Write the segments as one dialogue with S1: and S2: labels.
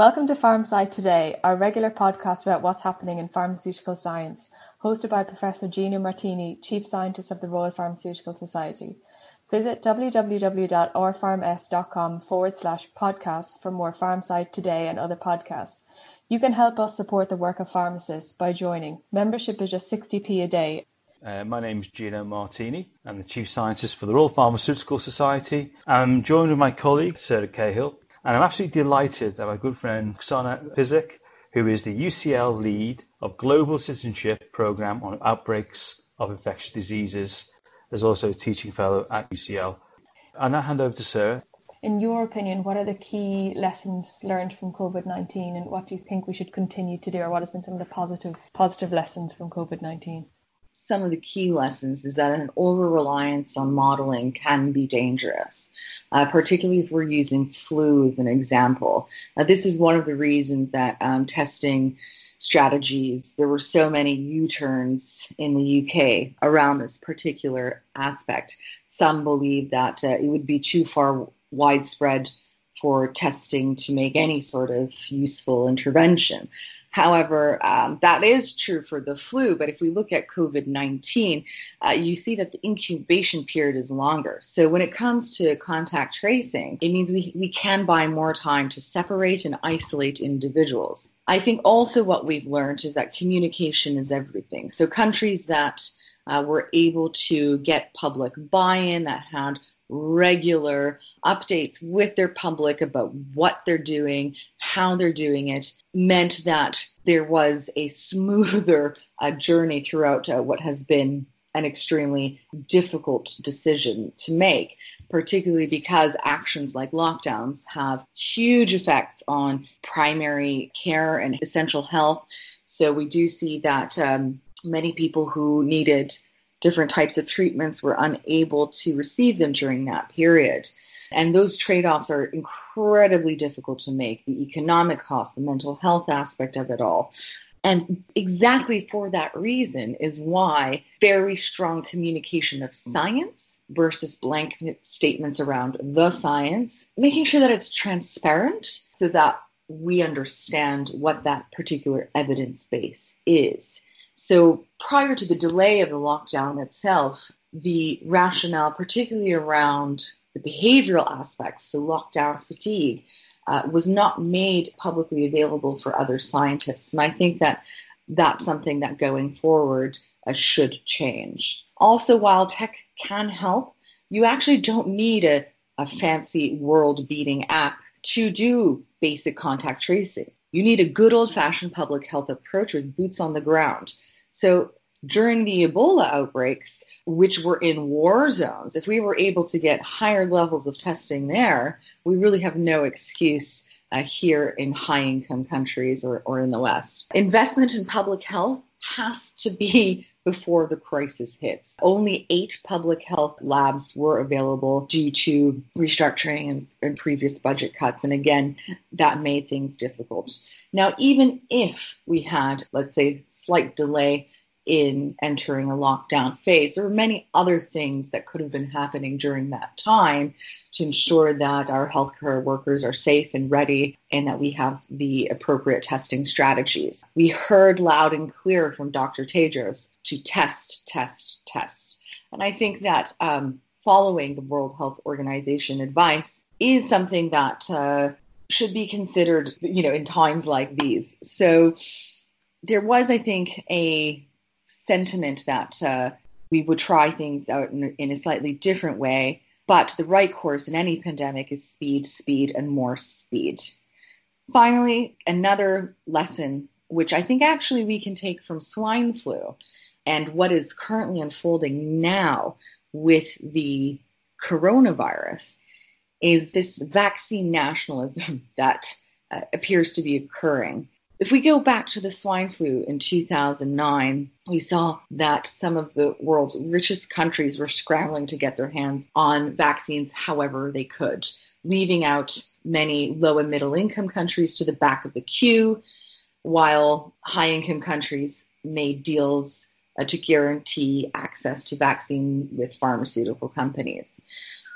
S1: Welcome to PharmSci Today, our regular podcast about what's happening in pharmaceutical science, hosted by Professor Gino Martini, Chief Scientist of the Royal Pharmaceutical Society. Visit www.rpharms.com forward slash podcasts for more PharmSci Today and other podcasts. You can help us support the work of pharmacists by joining. Membership is just 60p a day.
S2: Uh, my name is Gino Martini. I'm the Chief Scientist for the Royal Pharmaceutical Society. I'm joined with my colleague, Sarah Cahill, and I'm absolutely delighted that my good friend Oksana Pyzik, who is the UCL lead of Global Citizenship Program on Outbreaks of Infectious Diseases, is also a teaching fellow at UCL. And now hand over to Sarah.
S1: In your opinion, what are the key lessons learned from COVID 19 and what do you think we should continue to do, or what has been some of the positive, positive lessons from COVID 19?
S3: Some of the key lessons is that an over reliance on modeling can be dangerous, uh, particularly if we're using flu as an example. This is one of the reasons that um, testing strategies, there were so many U turns in the UK around this particular aspect. Some believe that uh, it would be too far widespread for testing to make any sort of useful intervention. However, um, that is true for the flu, but if we look at COVID 19, uh, you see that the incubation period is longer. So when it comes to contact tracing, it means we, we can buy more time to separate and isolate individuals. I think also what we've learned is that communication is everything. So countries that uh, were able to get public buy in, that had regular updates with their public about what they're doing, how they're doing it, meant that there was a smoother uh, journey throughout uh, what has been an extremely difficult decision to make, particularly because actions like lockdowns have huge effects on primary care and essential health. So we do see that um, many people who needed different types of treatments were unable to receive them during that period. And those trade offs are incredibly difficult to make the economic cost, the mental health aspect of it all. And exactly for that reason is why very strong communication of science versus blanket statements around the science, making sure that it's transparent so that we understand what that particular evidence base is. So prior to the delay of the lockdown itself, the rationale, particularly around the behavioral aspects, so lockdown fatigue, uh, was not made publicly available for other scientists. And I think that that's something that going forward uh, should change. Also, while tech can help, you actually don't need a, a fancy world beating app to do basic contact tracing. You need a good old fashioned public health approach with boots on the ground. So during the Ebola outbreaks, which were in war zones, if we were able to get higher levels of testing there, we really have no excuse uh, here in high income countries or, or in the West. Investment in public health has to be before the crisis hits. Only eight public health labs were available due to restructuring and, and, previous budget cuts. And again, that made things difficult. Now, even if we had, let's say, slight delay in entering a lockdown phase. There were many other things that could have been happening during that time to ensure that our healthcare workers are safe and ready and that we have the appropriate testing strategies. We heard loud and clear from Dr. Tedros to test, test, test. And I think that um, following the World Health Organization advice is something that uh, should be considered, you know, in times like these. So there was, I think, a sentiment that uh, we would try things out in, in, a slightly different way. But the right course in any pandemic is speed, speed, and more speed. Finally, another lesson, which I think actually we can take from swine flu and what is currently unfolding now with the coronavirus, is this vaccine nationalism that uh, appears to be occurring. If we go back to the swine flu in 2009, we saw that some of the world's richest countries were scrambling to get their hands on vaccines however they could, leaving out many low and middle income countries to the back of the queue, while high income countries made deals uh, to guarantee access to vaccine with pharmaceutical companies.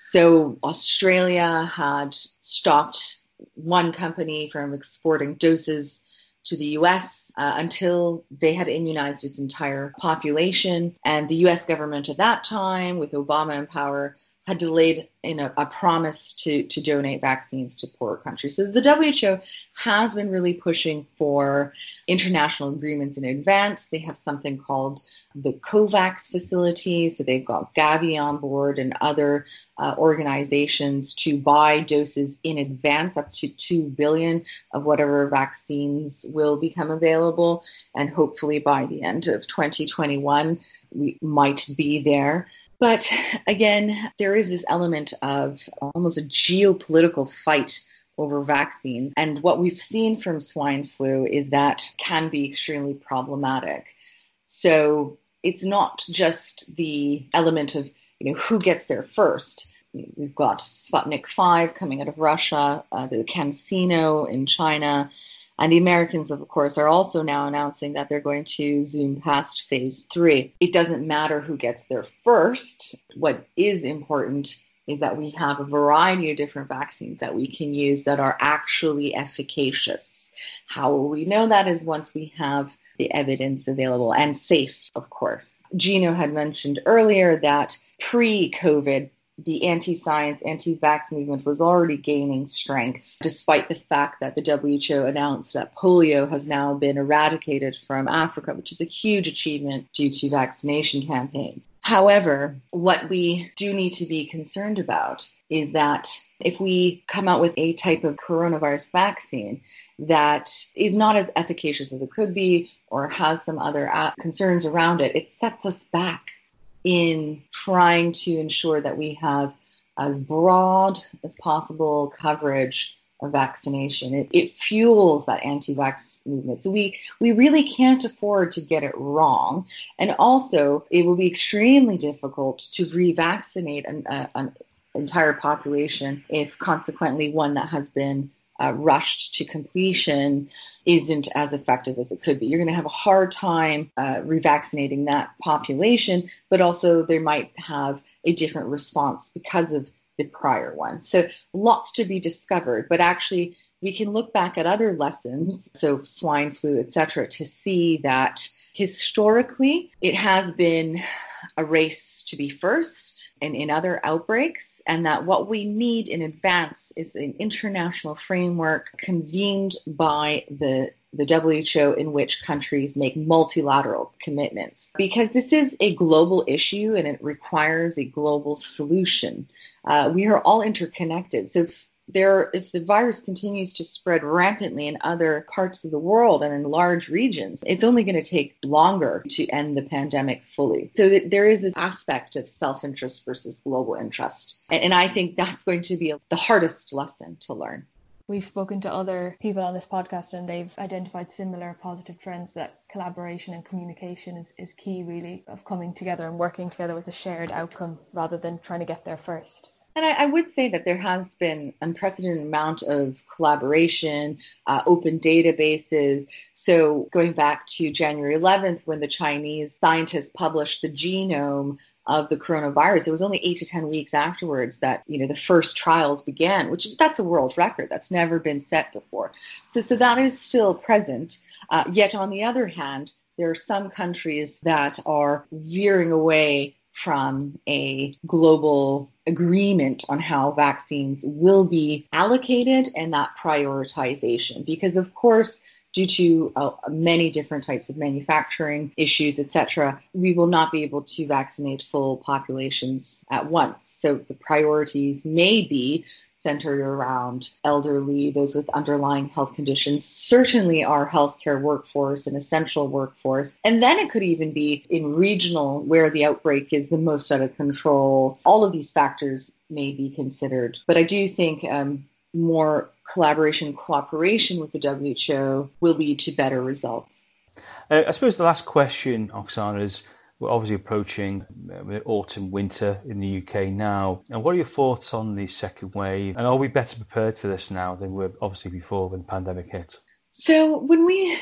S3: So Australia had stopped one company from exporting doses to the US uh, until they had immunized its entire population. And the US government at that time, with Obama in power, had delayed in a, a, promise to, to donate vaccines to poorer countries. So the WHO has been really pushing for international agreements in advance. They have something called the COVAX facility. So they've got Gavi on board and other uh, organizations to buy doses in advance, up to 2 billion of whatever vaccines will become available. And hopefully by the end of 2021, we might be there. But again, there is this element of almost a geopolitical fight over vaccines. And what we've seen from swine flu is that can be extremely problematic. So it's not just the element of you know who gets there first. We've got Sputnik 5 coming out of Russia, uh, the CanSino in China, and the Americans, of course, are also now announcing that they're going to zoom past phase three. It doesn't matter who gets there first. What is important is that we have a variety of different vaccines that we can use that are actually efficacious. How will we know that is once we have the evidence available and safe, of course. Gino had mentioned earlier that pre COVID, the anti science, anti vax movement was already gaining strength, despite the fact that the WHO announced that polio has now been eradicated from Africa, which is a huge achievement due to vaccination campaigns. However, what we do need to be concerned about is that if we come out with a type of coronavirus vaccine that is not as efficacious as it could be or has some other uh, concerns around it, it sets us back in trying to ensure that we have as broad as possible coverage of vaccination. It, it fuels that anti-vax movement. So we, we really can't afford to get it wrong. And also, it will be extremely difficult to revaccinate an, uh, an entire population if consequently one that has been uh, rushed to completion isn't as effective as it could be. You're going to have a hard time uh, revaccinating that population, but also they might have a different response because of the prior one. So lots to be discovered, but actually we can look back at other lessons, so swine flu, etc., to see that historically it has been a race to be first and in other outbreaks, and that what we need in advance is an international framework convened by the the WHO in which countries make multilateral commitments. Because this is a global issue and it requires a global solution. Uh, we are all interconnected. So if there if the virus continues to spread rampantly in other parts of the world and in large regions it's only going to take longer to end the pandemic fully. So there is this aspect of self-interest versus global interest. And, and i think that's going to be the hardest lesson to learn.
S1: We've spoken to other people on this podcast and they've identified similar positive trends that collaboration and communication is, is key, really, of coming together and working together with a shared outcome rather than trying to get there first.
S3: And I, I, would say that there has been unprecedented amount of collaboration, uh, open databases. So going back to January 11th, when the Chinese scientists published the genome of the coronavirus, it was only eight to ten weeks afterwards that you know the first trials began, which that's a world record that's never been set before. So so that is still present. Uh, yet on the other hand, there are some countries that are veering away from a global agreement on how vaccines will be allocated and that prioritization. Because, of course, due to uh, many different types of manufacturing issues, etc., we will not be able to vaccinate full populations at once. So the priorities may be centered around elderly, those with underlying health conditions, certainly our healthcare workforce, an essential workforce. And then it could even be in regional where the outbreak is the most out of control. All of these factors may be considered. But I do think um, more collaboration, cooperation with the WHO will lead to better results.
S2: Uh, I suppose the last question, Oksana, is we're obviously approaching uh, autumn, winter in the UK now. And what are your thoughts on the second wave? And are we better prepared for this now than we were obviously before when the pandemic hit?
S3: So when we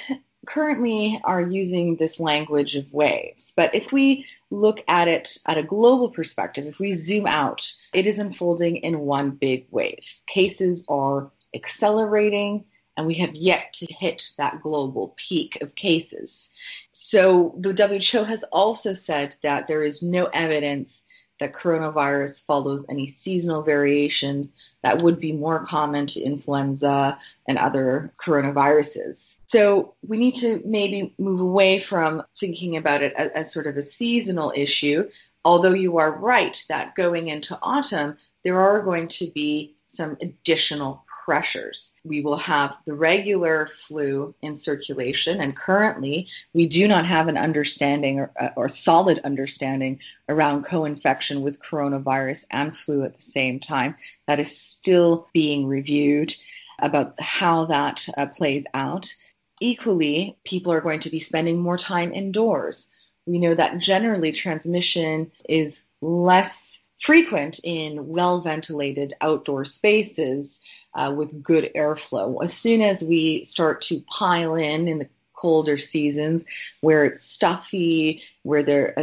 S3: currently are using this language of waves, but if we look at it at a global perspective, if we zoom out, it is unfolding in one big wave. Cases are accelerating and we have yet to hit that global peak of cases. So the WHO has also said that there is no evidence that coronavirus follows any seasonal variations that would be more common to influenza and other coronaviruses. So we need to maybe move away from thinking about it as, as sort of a seasonal issue, although you are right that going into autumn, there are going to be some additional pressures. We will have the regular flu in circulation, and currently we do not have an understanding or, uh, or solid understanding around co infection with coronavirus and flu at the same time. That is still being reviewed about how that uh, plays out. Equally, people are going to be spending more time indoors. We know that generally transmission is less frequent in well ventilated outdoor spaces uh, with good airflow. As soon as we start to pile in in the colder seasons where it's stuffy, where there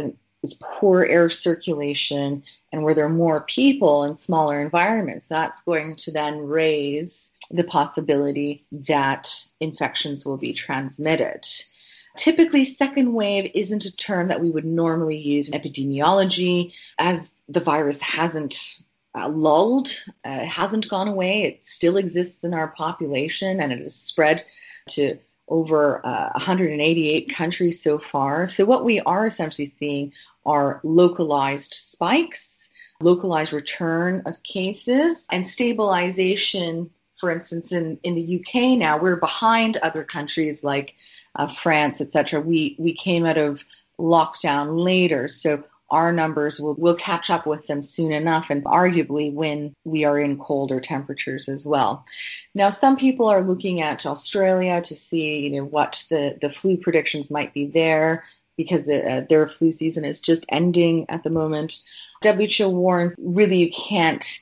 S3: is poor air circulation, and where there are more people in smaller environments, that's going to then raise the possibility that infections will be transmitted. Typically, second wave isn't a term that we would normally use in epidemiology, as the virus hasn't uh, lulled, uh, hasn't gone away. It still exists in our population and it has spread to over uh, 188 countries so far. So, what we are essentially seeing are localized spikes, localized return of cases, and stabilization. For instance, in, in the UK now, we're behind other countries like uh, France, etc. We we came out of lockdown later, so our numbers will, will catch up with them soon enough, and arguably when we are in colder temperatures as well. Now, some people are looking at Australia to see, you know, what the, the flu predictions might be there because uh, their flu season is just ending at the moment. WHO warns really you can't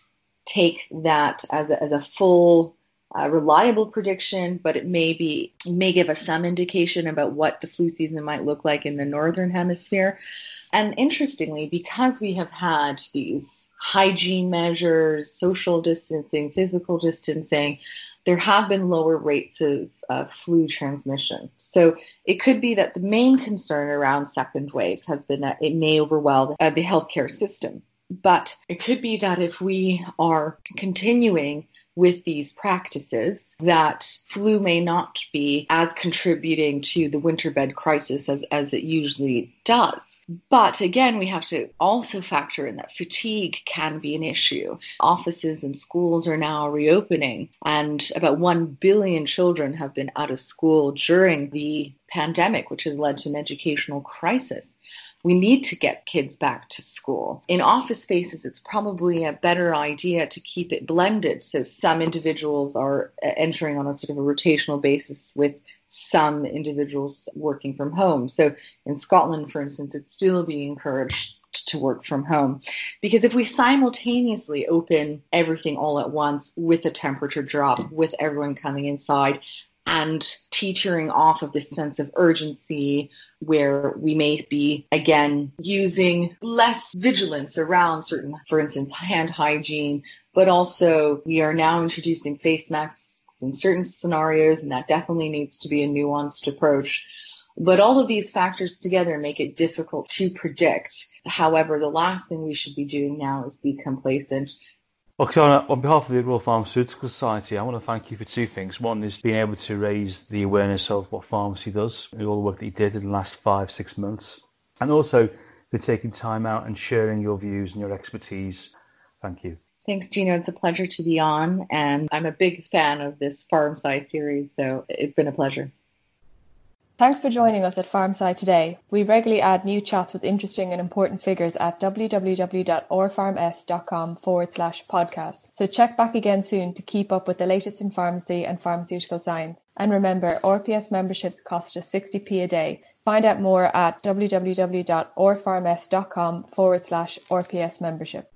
S3: take that as a, as a full uh, reliable prediction, but it may be may give us some indication about what the flu season might look like in the northern hemisphere. And interestingly, because we have had these hygiene measures, social distancing, physical distancing, there have been lower rates of uh, flu transmission. So it could be that the main concern around second waves has been that it may overwhelm uh, the healthcare system. But it could be that if we are continuing with these practices that flu may not be as contributing to the winter bed crisis as, as it usually does. But again, we have to also factor in that fatigue can be an issue. Offices and schools are now reopening, and about 1 billion children have been out of school during the pandemic, which has led to an educational crisis we need to get kids back to school. In office spaces, it's probably a better idea to keep it blended. So some individuals are uh, entering on a sort of a rotational basis with some individuals working from home. So in Scotland, for instance, it's still being encouraged to work from home. Because if we simultaneously open everything all at once with a temperature drop, with everyone coming inside, and teetering off of this sense of urgency where we may be again using less vigilance around certain, for instance, hand hygiene, but also we are now introducing face masks in certain scenarios, and that definitely needs to be a nuanced approach. But all of these factors together make it difficult to predict. However, the last thing we should be doing now is be complacent
S2: Oksana, on behalf of the Royal Pharmaceutical Society, I want to thank you for two things. One is being able to raise the awareness of what pharmacy does all the work that you did in the last five, six months, and also for taking time out and sharing your views and your expertise. Thank you.
S3: Thanks, Gino. It's a pleasure to be on, and I'm a big fan of this PharmSci series, so it's been a pleasure.
S1: Thanks for joining us at PharmSci today. We regularly add new chats with interesting and important figures at www.rpharms.com forward slash podcast. So check back again soon to keep up with the latest in pharmacy and pharmaceutical science. And remember, RPS membership costs just 60p a day. Find out more at www.rpharms.com forward slash RPS membership.